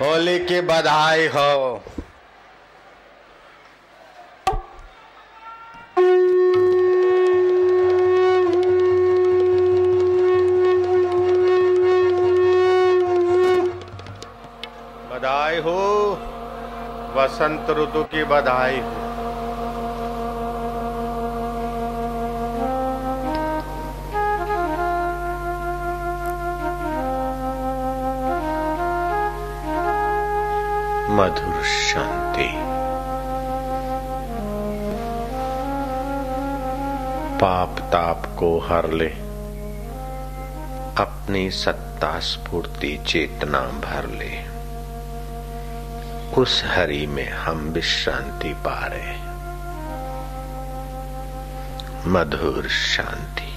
होली की बधाई हो। बधाई हो। वसंत ऋतु की बधाई हो। मधुर शांति पाप ताप को हर ले। अपनी सत्ता स्फूर्ति चेतना भर ले। उस हरि में हम विश्रांति पा रहे मधुर शांति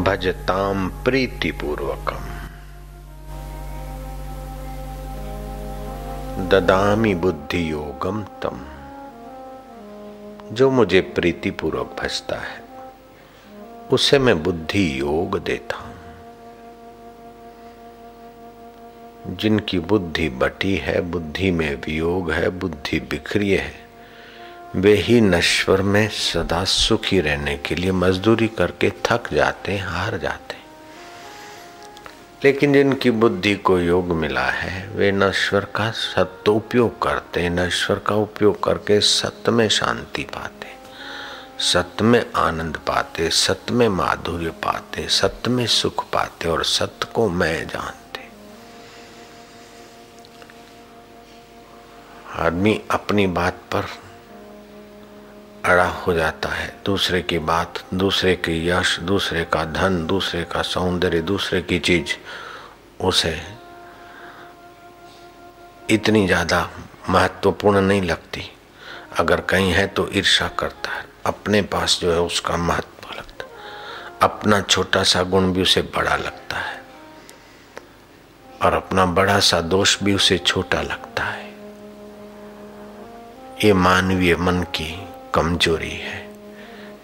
भजताम प्रीतिपूर्वकम। ददामी बुद्धि योगम तम। जो मुझे प्रीतिपूर्वक भजता है, उसे मैं बुद्धि योग देता हूँ। जिनकी बुद्धि बटी है, बुद्धि में वियोग है, बुद्धि बिखरी है, वे ही नश्वर में सदा सुखी रहने के लिए मजदूरी करके थक जाते हार जाते लेकिन जिनकी बुद्धि को योग मिला है, वे नश्वर का सत्य उपयोग करते नश्वर का उपयोग करके सत्य में शांति पाते सत्य में आनंद पाते सत्य में माधुर्य पाते सत्य में सुख पाते और सत्य को मैं जानते। आदमी अपनी बात पर अड़ा हो जाता है। दूसरे की बात, दूसरे की यश, दूसरे का धन, दूसरे का सौंदर्य, दूसरे की चीज़, उसे इतनी ज़्यादा महत्वपूर्ण नहीं लगती। अगर कहीं है तो ईर्षा करता है। अपने पास जो है उसका महत्व लगता अपना छोटा सा गुण भी उसे बड़ा लगता है। और अपना बड़ा सा दोष भी उसे छोटा लगता है। ये मानवीय मन की कमज़ोरी है,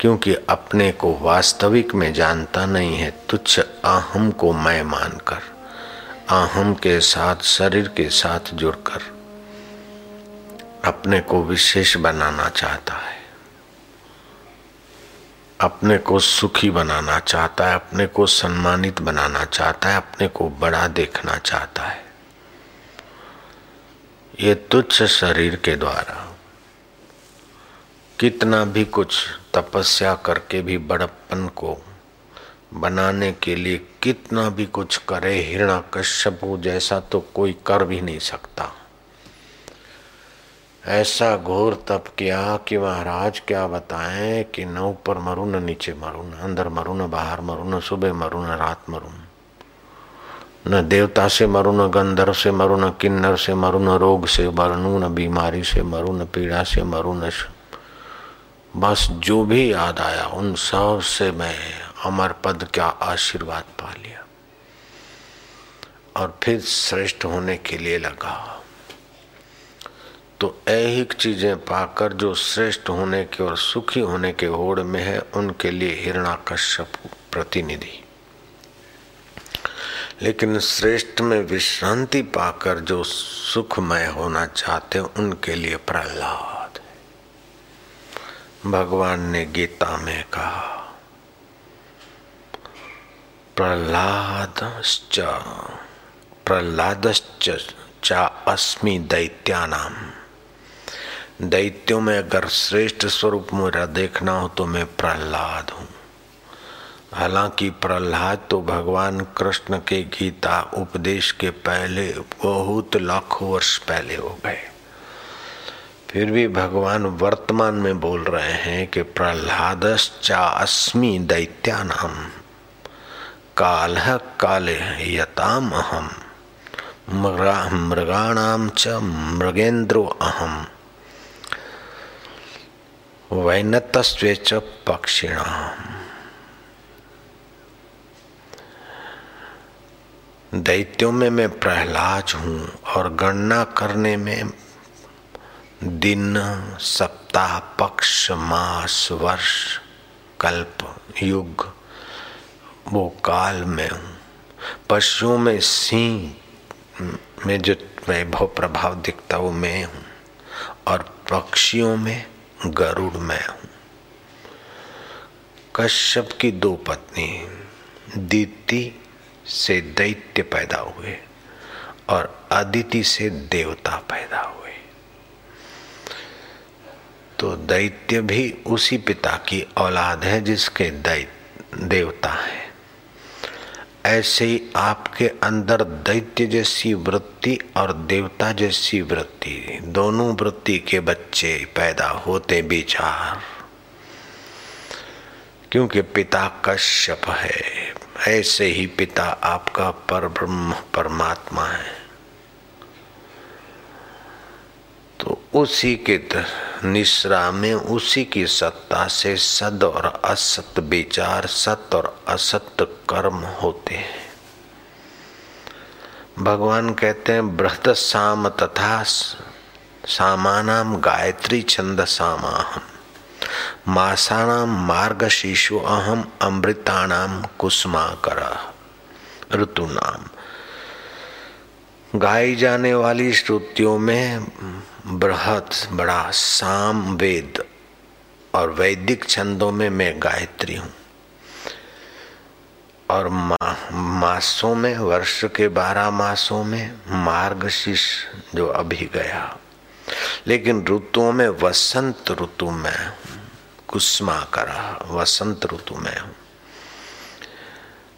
क्योंकि अपने को वास्तविक में जानता नहीं है तुच्छ आहम को मैं मानकर, आहम के साथ, शरीर के साथ जुड़कर अपने को विशेष बनाना चाहता है। अपने को सुखी बनाना चाहता है, अपने को सम्मानित बनाना चाहता है, अपने को बड़ा देखना चाहता है। ये तुच्छ शरीर के द्वारा कितना भी कुछ तपस्या करके भी बड़प्पन को बनाने के लिए कितना भी कुछ करे हिरणा कश्यप जैसा तो कोई कर भी नहीं सकता। ऐसा घोर तप किया कि महाराज क्या बताएँ कि न ऊपर मरू न नीचे मरू न अंदर मरू न बाहर मरू न सुबह मरू न रात मरू न देवता से मरू न गंधर्व से मरू न किन्नर से मरू न रोग से मरू न बीमारी से मरू न पीड़ा से मरू न बस जो भी याद आया, उन सबसे मैं अमर पद का आशीर्वाद पा लिया। और फिर श्रेष्ठ होने के लिए लगा। तो ऐहिक चीज़ें पाकर जो श्रेष्ठ होने के और सुखी होने के होड़ में है, उनके लिए हिरणा कश्यप प्रतिनिधि। लेकिन श्रेष्ठ में विश्रांति पाकर जो सुखमय होना चाहते उनके लिए प्रहलाद। भगवान ने गीता में कहा प्रहलाद प्रहलादश्च चा अस्मि दैत्यानाम दैत्यों में अगर श्रेष्ठ स्वरूप मेरा देखना हो तो मैं प्रहलाद हूँ। हालाँकि प्रहलाद तो भगवान कृष्ण के गीता उपदेश के पहले बहुत लाखों वर्ष पहले हो गए। फिर भी भगवान वर्तमान में बोल रहे हैं कि प्रहलादश्चा अस्मि दैत्यानाम काल काले यताम अहम मृगा मृगाणाम च मृगेन्द्रो अहम वैनतस्वे च पक्षिणाम दैत्यों में मैं प्रहलाद हूँ और गणना करने में दिन, सप्ताह, पक्ष, मास, वर्ष, कल्प, युग, वो काल में हूँ। पशुओं में सिंह, में जो वैभव प्रभाव दिखता वो मैं हूँ। और पक्षियों में गरुड़ मैं हूँ। कश्यप की दो पत्नी, दीति से दैत्य पैदा हुए और अदिति से देवता पैदा हुए। तो दैत्य भी उसी पिता की औलाद है जिसके दैत्य देवता है। ऐसे ही आपके अंदर दैत्य जैसी वृत्ति और देवता जैसी वृत्ति, दोनों वृत्ति के बच्चे पैदा होते विचार। क्योंकि पिता कश्यप है, ऐसे ही पिता आपका पर ब्रह्म परमात्मा है तो उसी के निश्रा में उसी की सत्ता से सद और असत विचार, सत और असत कर्म होते हैं। भगवान कहते हैं, बृहद साम तथा सामानाम गायत्री छंद सामाहम। मासाणाम मार्ग शिशु अहम, अमृताणाम कुसुमा कर ऋतुनाम। गाई जाने वाली श्रुतियों में बृहत बड़ा साम वेद और वैदिक छंदों में मैं गायत्री हूँ। और मा, मासों में वर्ष के बारह मासों में मार्गशीर्ष जो अभी गया। लेकिन ऋतुओं में वसंत ऋतु में कुसमा करा वसंत ऋतु में हूँ।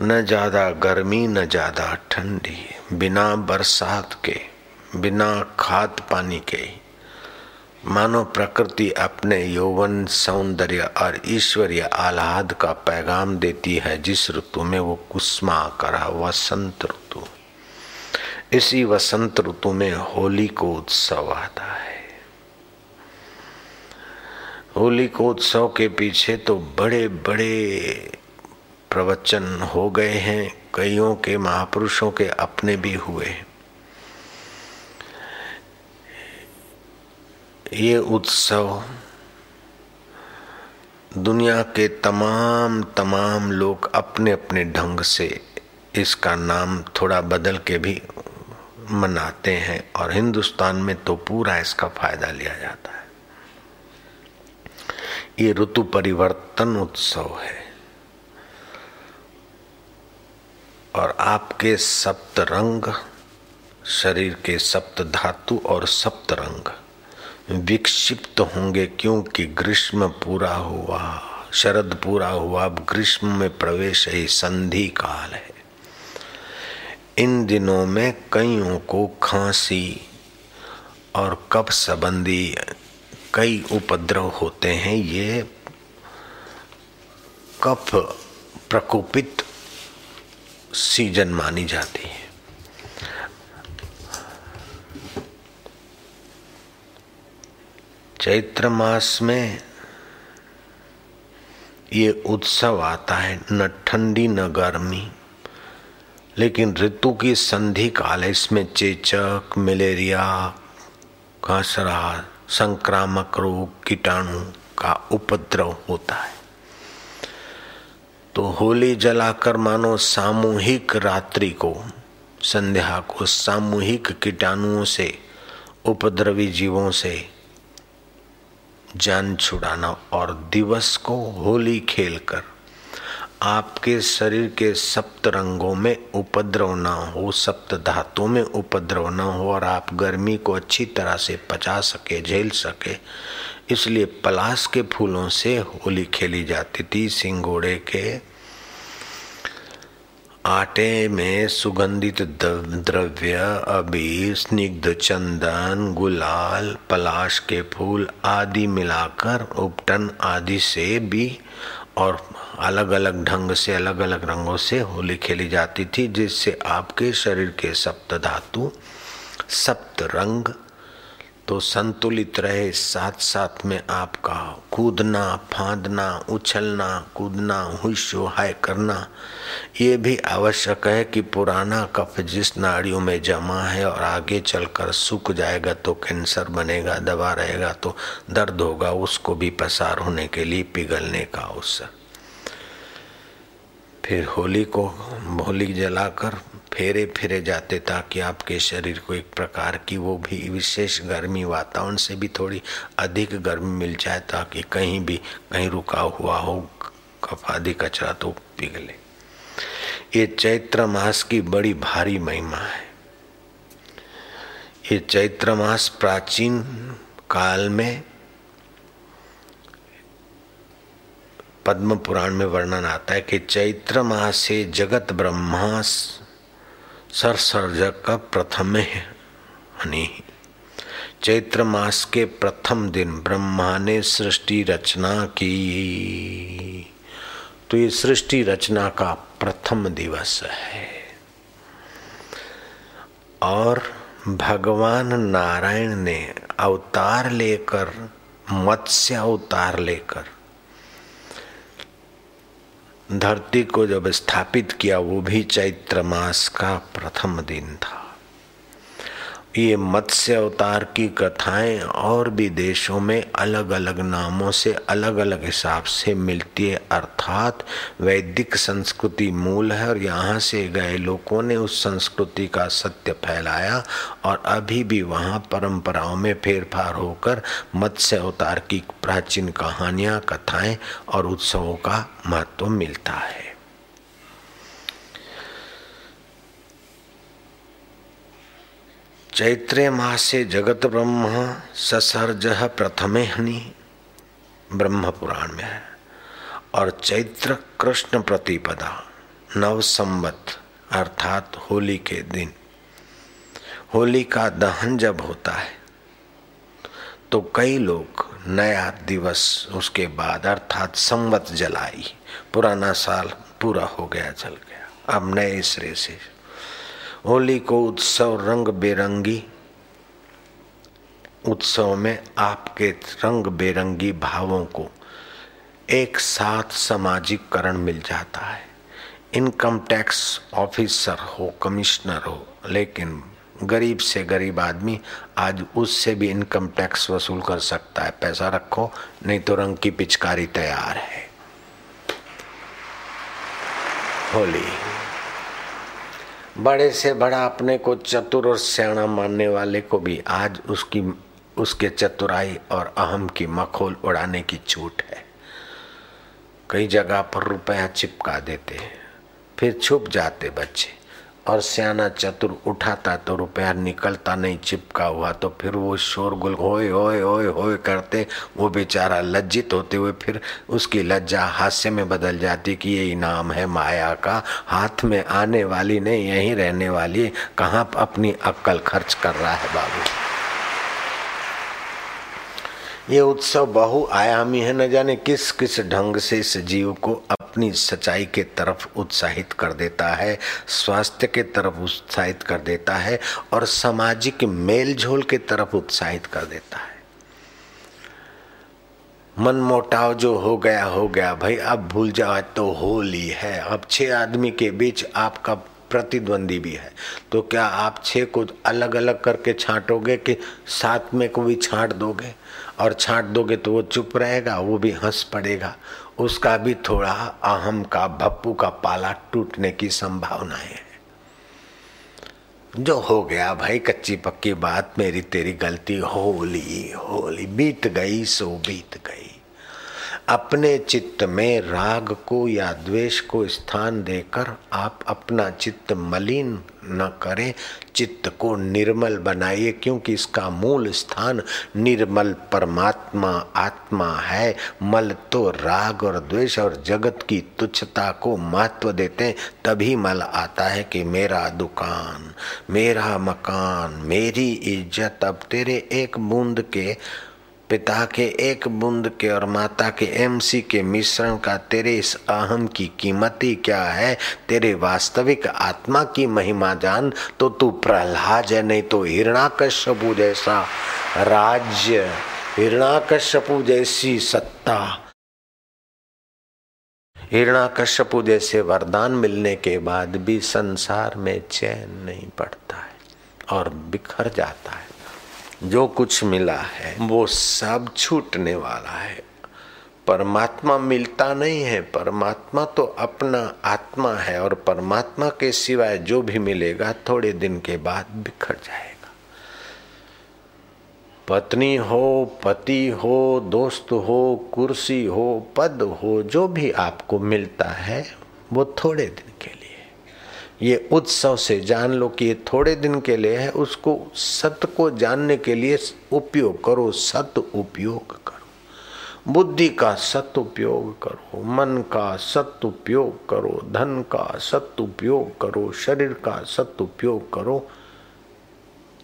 न ज़्यादा गर्मी, न ज़्यादा ठंडी, बिना बरसात के, बिना खाद पानी के। मानो प्रकृति अपने यौवन सौंदर्य और ईश्वरीय आह्लाद का पैगाम देती है, जिस ऋतु में वो कुसमा करा वसंत ऋतु। इसी वसंत ऋतु में होली को उत्सव आता है। होली को उत्सव के पीछे तो बड़े बड़े प्रवचन हो गए हैं, कईयों के महापुरुषों के अपने भी हुए हैं। ये उत्सव दुनिया के तमाम तमाम लोग अपने अपने ढंग से इसका नाम थोड़ा बदल के भी मनाते हैं और हिंदुस्तान में तो पूरा इसका फ़ायदा लिया जाता है। ये ऋतु परिवर्तन उत्सव है। और आपके सप्त रंग शरीर के सप्त धातु और सप्त रंग विक्षिप्त होंगे क्योंकि ग्रीष्म पूरा हुआ, शरद पूरा हुआ। अब ग्रीष्म में प्रवेश ही संधि काल है। इन दिनों में कईयों को खांसी और कफ संबंधी कई उपद्रव होते हैं। ये कफ प्रकोपित सीज़न मानी जाती है। चैत्र मास में ये उत्सव आता है, न ठंडी, न गर्मी। लेकिन ऋतु की संधि काल है, इसमें चेचक, मलेरिया खांसरा संक्रामक रोग, कीटाणु का उपद्रव होता है। तो होली जलाकर मानो सामूहिक रात्रि को, संध्या को, सामूहिक कीटाणुओं से, उपद्रवी जीवों से जान छुड़ाना और दिवस को होली खेलकर आपके शरीर के सप्त रंगों में उपद्रव ना हो, सप्त धातुओं में उपद्रव ना हो और आप गर्मी को अच्छी तरह से पचा सके, झेल सके, इसलिए पलाश के फूलों से होली खेली जाती थी, सिंगोड़े के आटे में सुगंधित द्रव्य अबीर स्निग्ध चंदन, गुलाल, पलाश के फूल आदि मिलाकर उपटन आदि से भी और अलग अलग ढंग से अलग अलग रंगों से होली खेली जाती थी, जिससे आपके शरीर के सप्त धातु सप्त रंग तो संतुलित रहे साथ साथ में आपका कूदना, फांदना, उछलना, कूदना हुशो हाय करना, ये भी आवश्यक है कि पुराना कफ जिस नाड़ियों में जमा है और आगे चलकर सूख जाएगा तो कैंसर बनेगा दबा रहेगा तो दर्द होगा, उसको भी पसार होने के लिए पिघलने का अवसर। फिर होली को, होली जलाकर फेरे फेरे जाते ताकि आपके शरीर को एक प्रकार की वो भी विशेष गर्मी वातावरण से भी थोड़ी अधिक गर्मी मिल जाए ताकि कहीं भी कहीं रुका हुआ हो कफ आदि कचरा तो पिघले ये चैत्र मास की बड़ी भारी महिमा है। ये चैत्र मास प्राचीन काल में पद्म पुराण में वर्णन आता है कि चैत्र मास से जगत ब्रह्मा सरसर्जक का प्रथम हनी। चैत्र मास के प्रथम दिन ब्रह्मा ने सृष्टि रचना की। तो ये सृष्टि रचना का प्रथम दिवस है। और भगवान नारायण ने अवतार लेकर, मत्स्य अवतार लेकर धरती को जब स्थापित किया वो भी चैत्र मास का प्रथम दिन था। ये मत्स्य अवतार की कथाएँ और भी देशों में अलग अलग नामों से अलग अलग हिसाब से मिलती है। अर्थात वैदिक संस्कृति मूल है और यहाँ से गए लोगों ने उस संस्कृति का सत्य फैलाया और अभी भी वहाँ परंपराओं में फेरफार होकर मत्स्य अवतार की प्राचीन कहानियाँ, कथाएँ और उत्सवों का महत्व मिलता है। चैत्रे मासे जगत ब्रह्म, ससर्ज प्रथमे हनि। ब्रह्म पुराण में है। और चैत्र कृष्ण प्रतिपदा नव संवत अर्थात होली के दिन। होली का दहन जब होता है तो कई लोग नया दिवस उसके बाद, अर्थात संवत जलाई। पुराना साल पूरा हो गया चल गया। अब नए सिरे से होली को उत्सव रंग बेरंगी। उत्सव में आपके रंग बेरंगी भावों को एक साथ सामाजिककरण मिल जाता है। इनकम टैक्स ऑफिसर हो, कमिश्नर हो, लेकिन गरीब से गरीब आदमी आज उससे भी इनकम टैक्स वसूल कर सकता है। पैसा रखो, नहीं तो रंग की पिचकारी तैयार है। होली। बड़े से बड़ा अपने को चतुर और सियाणा मानने वाले को भी आज उसकी, उसके चतुराई और अहम की मखोल उड़ाने की छूट है। कई जगह पर रुपया चिपका देते हैं, फिर छुप जाते बच्चे। और सियाना चतुर उठाता तो रुपया निकलता नहीं, चिपका हुआ तो फिर वो शोरगुल होए होए होए होए करते। वो बेचारा लज्जित होते हुए फिर उसकी लज्जा हास्य में बदल जाती कि ये इनाम है माया का। हाथ में आने वाली नहीं, यहीं रहने वाली कहाँ अपनी अक्कल खर्च कर रहा है बाबू? ये उत्सव बहुआयामी है, न जाने किस किस ढंग से इस जीव को अपनी सच्चाई के तरफ़ उत्साहित कर देता है, स्वास्थ्य के तरफ़ उत्साहित कर देता है और सामाजिक मेलझोल के तरफ़ उत्साहित कर देता है। मन मोटाव जो हो गया हो गया। भाई, अब भूल जाओ तो होली है। अब छह आदमी के बीच आपका प्रतिद्वंदी भी है। तो क्या आप छह को अलग अलग करके छांटोगे कि साथ में को भी छांट दोगे? और छांट दोगे तो वो चुप रहेगा, वो भी हंस पड़ेगा। उसका भी थोड़ा अहम का, भप्पू का पाला टूटने की संभावना है। जो हो गया भाई, कच्ची पक्की बात, मेरी तेरी गलती, होली होली, बीत गई, सो बीत गई। अपने चित्त में राग को या द्वेष को स्थान देकर आप अपना चित्त मलिन न करें। चित्त को निर्मल बनाइए, क्योंकि इसका मूल स्थान निर्मल परमात्मा आत्मा है। मल तो राग और द्वेष और जगत की तुच्छता को महत्व देते हैं, तभी मल आता है कि मेरा दुकान, मेरा मकान, मेरी इज़्ज़त। अब तेरे एक बूंद के पिता के एक बूंद के और माता के एमसी के मिश्रण का तेरे इस अहम की कीमती क्या है? तेरे वास्तविक आत्मा की महिमा जान तो तू प्रहलाद है, नहीं तो हिरणाकश्यपु जैसा राज्य, हिरणाकश्यपु जैसी सत्ता। हिरणाकश्यपु जैसे वरदान मिलने के बाद भी संसार में चैन नहीं पड़ता है और बिखर जाता है। जो कुछ मिला है, वो सब छूटने वाला है। परमात्मा मिलता नहीं है। परमात्मा तो अपना आत्मा है और परमात्मा के सिवाय जो भी मिलेगा, थोड़े दिन के बाद बिखर जाएगा। पत्नी हो, पति हो, दोस्त हो, कुर्सी हो, पद हो, जो भी आपको मिलता है, वो थोड़े दिन के लिए ये उत्सव से जान लो कि ये थोड़े दिन के लिए है, उसको सत्य को जानने के लिए उपयोग करो, सत उपयोग करो। बुद्धि का सत उपयोग करो, मन का सत उपयोग करो, धन का सत उपयोग करो, शरीर का सत उपयोग करो,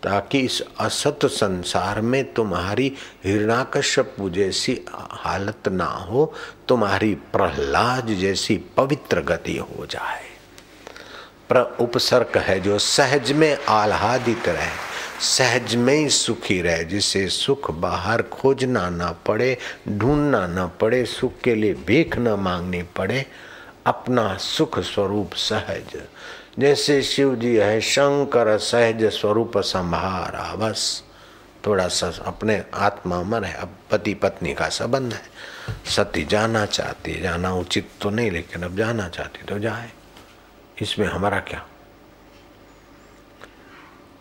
ताकि इस असत संसार में तुम्हारी हिरणाकश्यप जैसी हालत ना हो, तुम्हारी प्रहलाद जैसी पवित्र गति हो जाए। प्र उपसर्ग है, जो सहज में आह्लादित रहे, सहज में ही सुखी रहे, जिसे सुख बाहर खोजना ना पड़े, ढूंढना ना पड़े, सुख के लिए भीख न मांगनी पड़े, अपना सुख स्वरूप सहज। जैसे शिव जी है, शंकर सहज स्वरूप संभारा बस। थोड़ा सा अपने आत्मा अमर है, अब पति पत्नी का संबंध है। सती जाना चाहती जाना उचित तो नहीं, लेकिन अब जाना चाहती तो जाए। इसमें हमारा क्या?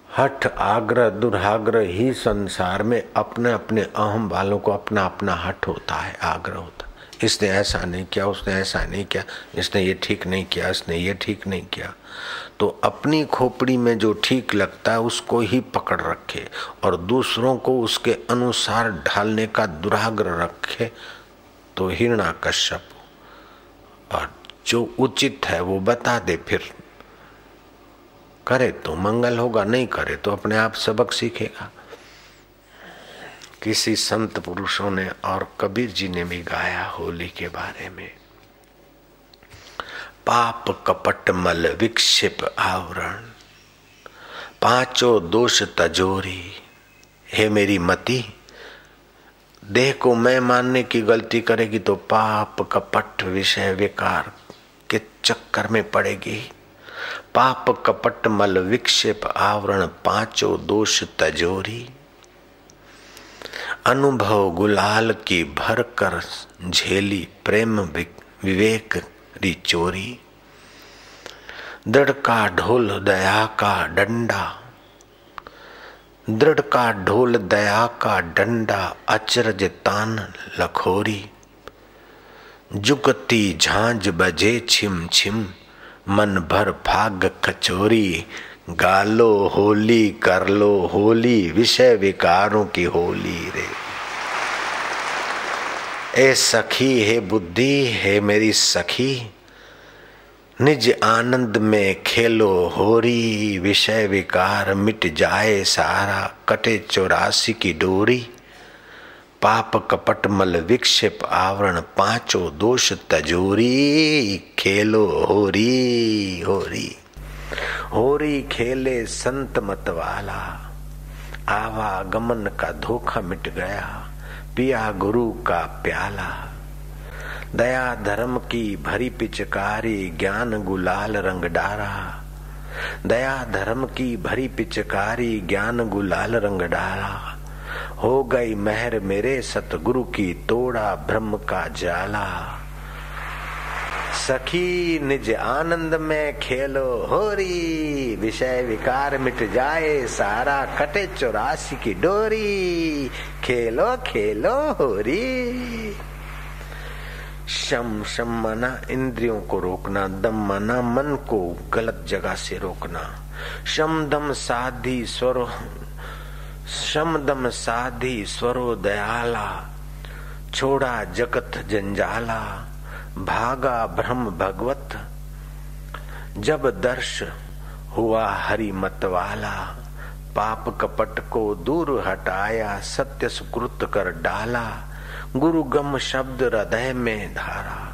हठ आग्रह दुराग्रह ही संसार में अपने अपने अहम वालों को अपना अपना हठ होता है, आग्रह होता है। इसने ऐसा नहीं किया, उसने ऐसा नहीं किया, इसने ये ठीक नहीं किया, इसने ये ठीक नहीं किया। तो अपनी खोपड़ी में जो ठीक लगता है, उसको ही पकड़ रखे और दूसरों को उसके अनुसार ढालने का दुराग्रह रखे तो हिरणा कश्यप और जो उचित है वो बता दे फिर। करे तो मंगल होगा, नहीं करे तो अपने आप सबक सीखेगा। किसी संत पुरुषों ने और कबीर जी ने भी गाया होली के बारे में। पाप कपट मल विक्षिप आवरण, पाँचों दोष तजोरी। हे मेरी मती, देह को मैं मानने की गलती करेगी तो पाप कपट विषय विकार के चक्कर में पड़ेगी। पाप कपट मल विक्षेप आवरण पाँचों दोष तजोरी। अनुभव गुलाल की भर कर झेली प्रेम विवेक री चोरी। दृढ़ का ढोल दया का डंडा। दृढ़ का ढोल दया का डंडा अचरज तान लखोरी। जुगती झांझ बजे छिम छिम, मन भर भाग कचोरी, गालो होली कर लो होली, विषय विकारों की होली रे। ए सखी, हे बुद्धि, हे मेरी सखी, निज आनंद में खेलो होरी, विषय विकार मिट जाए सारा, कटे चौरासी की डोरी। पाप कपट मल विक्षेप, आवरण पांचो दोष तजोरी, खेलो होरी होरी। होरी खेले संत मत वाला आवागमन का धोखा मिट गया, पिया गुरु का प्याला। दया धर्म की भरी पिचकारी, ज्ञान गुलाल रंग डारा। दया धर्म की भरी पिचकारी, ज्ञान गुलाल रंग डारा। हो गई मेहर मेरे सतगुरु की तोड़ा ब्रह्म का जाला। सखी, निज आनंद में खेलो, होरी। विषय विकार मिट जाए, सारा कटे चौरासी की डोरी। खेलो खेलो, होरी। शम शम मना, इंद्रियों को रोकना, दम मना, मन को गलत जगह से रोकना। शम दम साधी स्वर शमदम साधी स्वरो दयाला, छोड़ा जगत जंजाला, भागा ब्रह्म भगवत। जब दर्श हुआ हरि मतवाला पाप कपट को दूर हटाया, सत्य सुकृत कर डाला गुरु गम शब्द हृदय में धारा।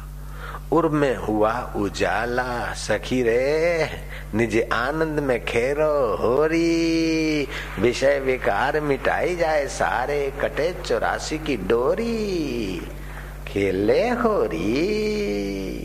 उर में हुआ उजाला, सखी रे, निज आनंद में खेरो होरी। विषय विकार मिटाई जाए सारे, कटे चौरासी की डोरी। खेले होरी।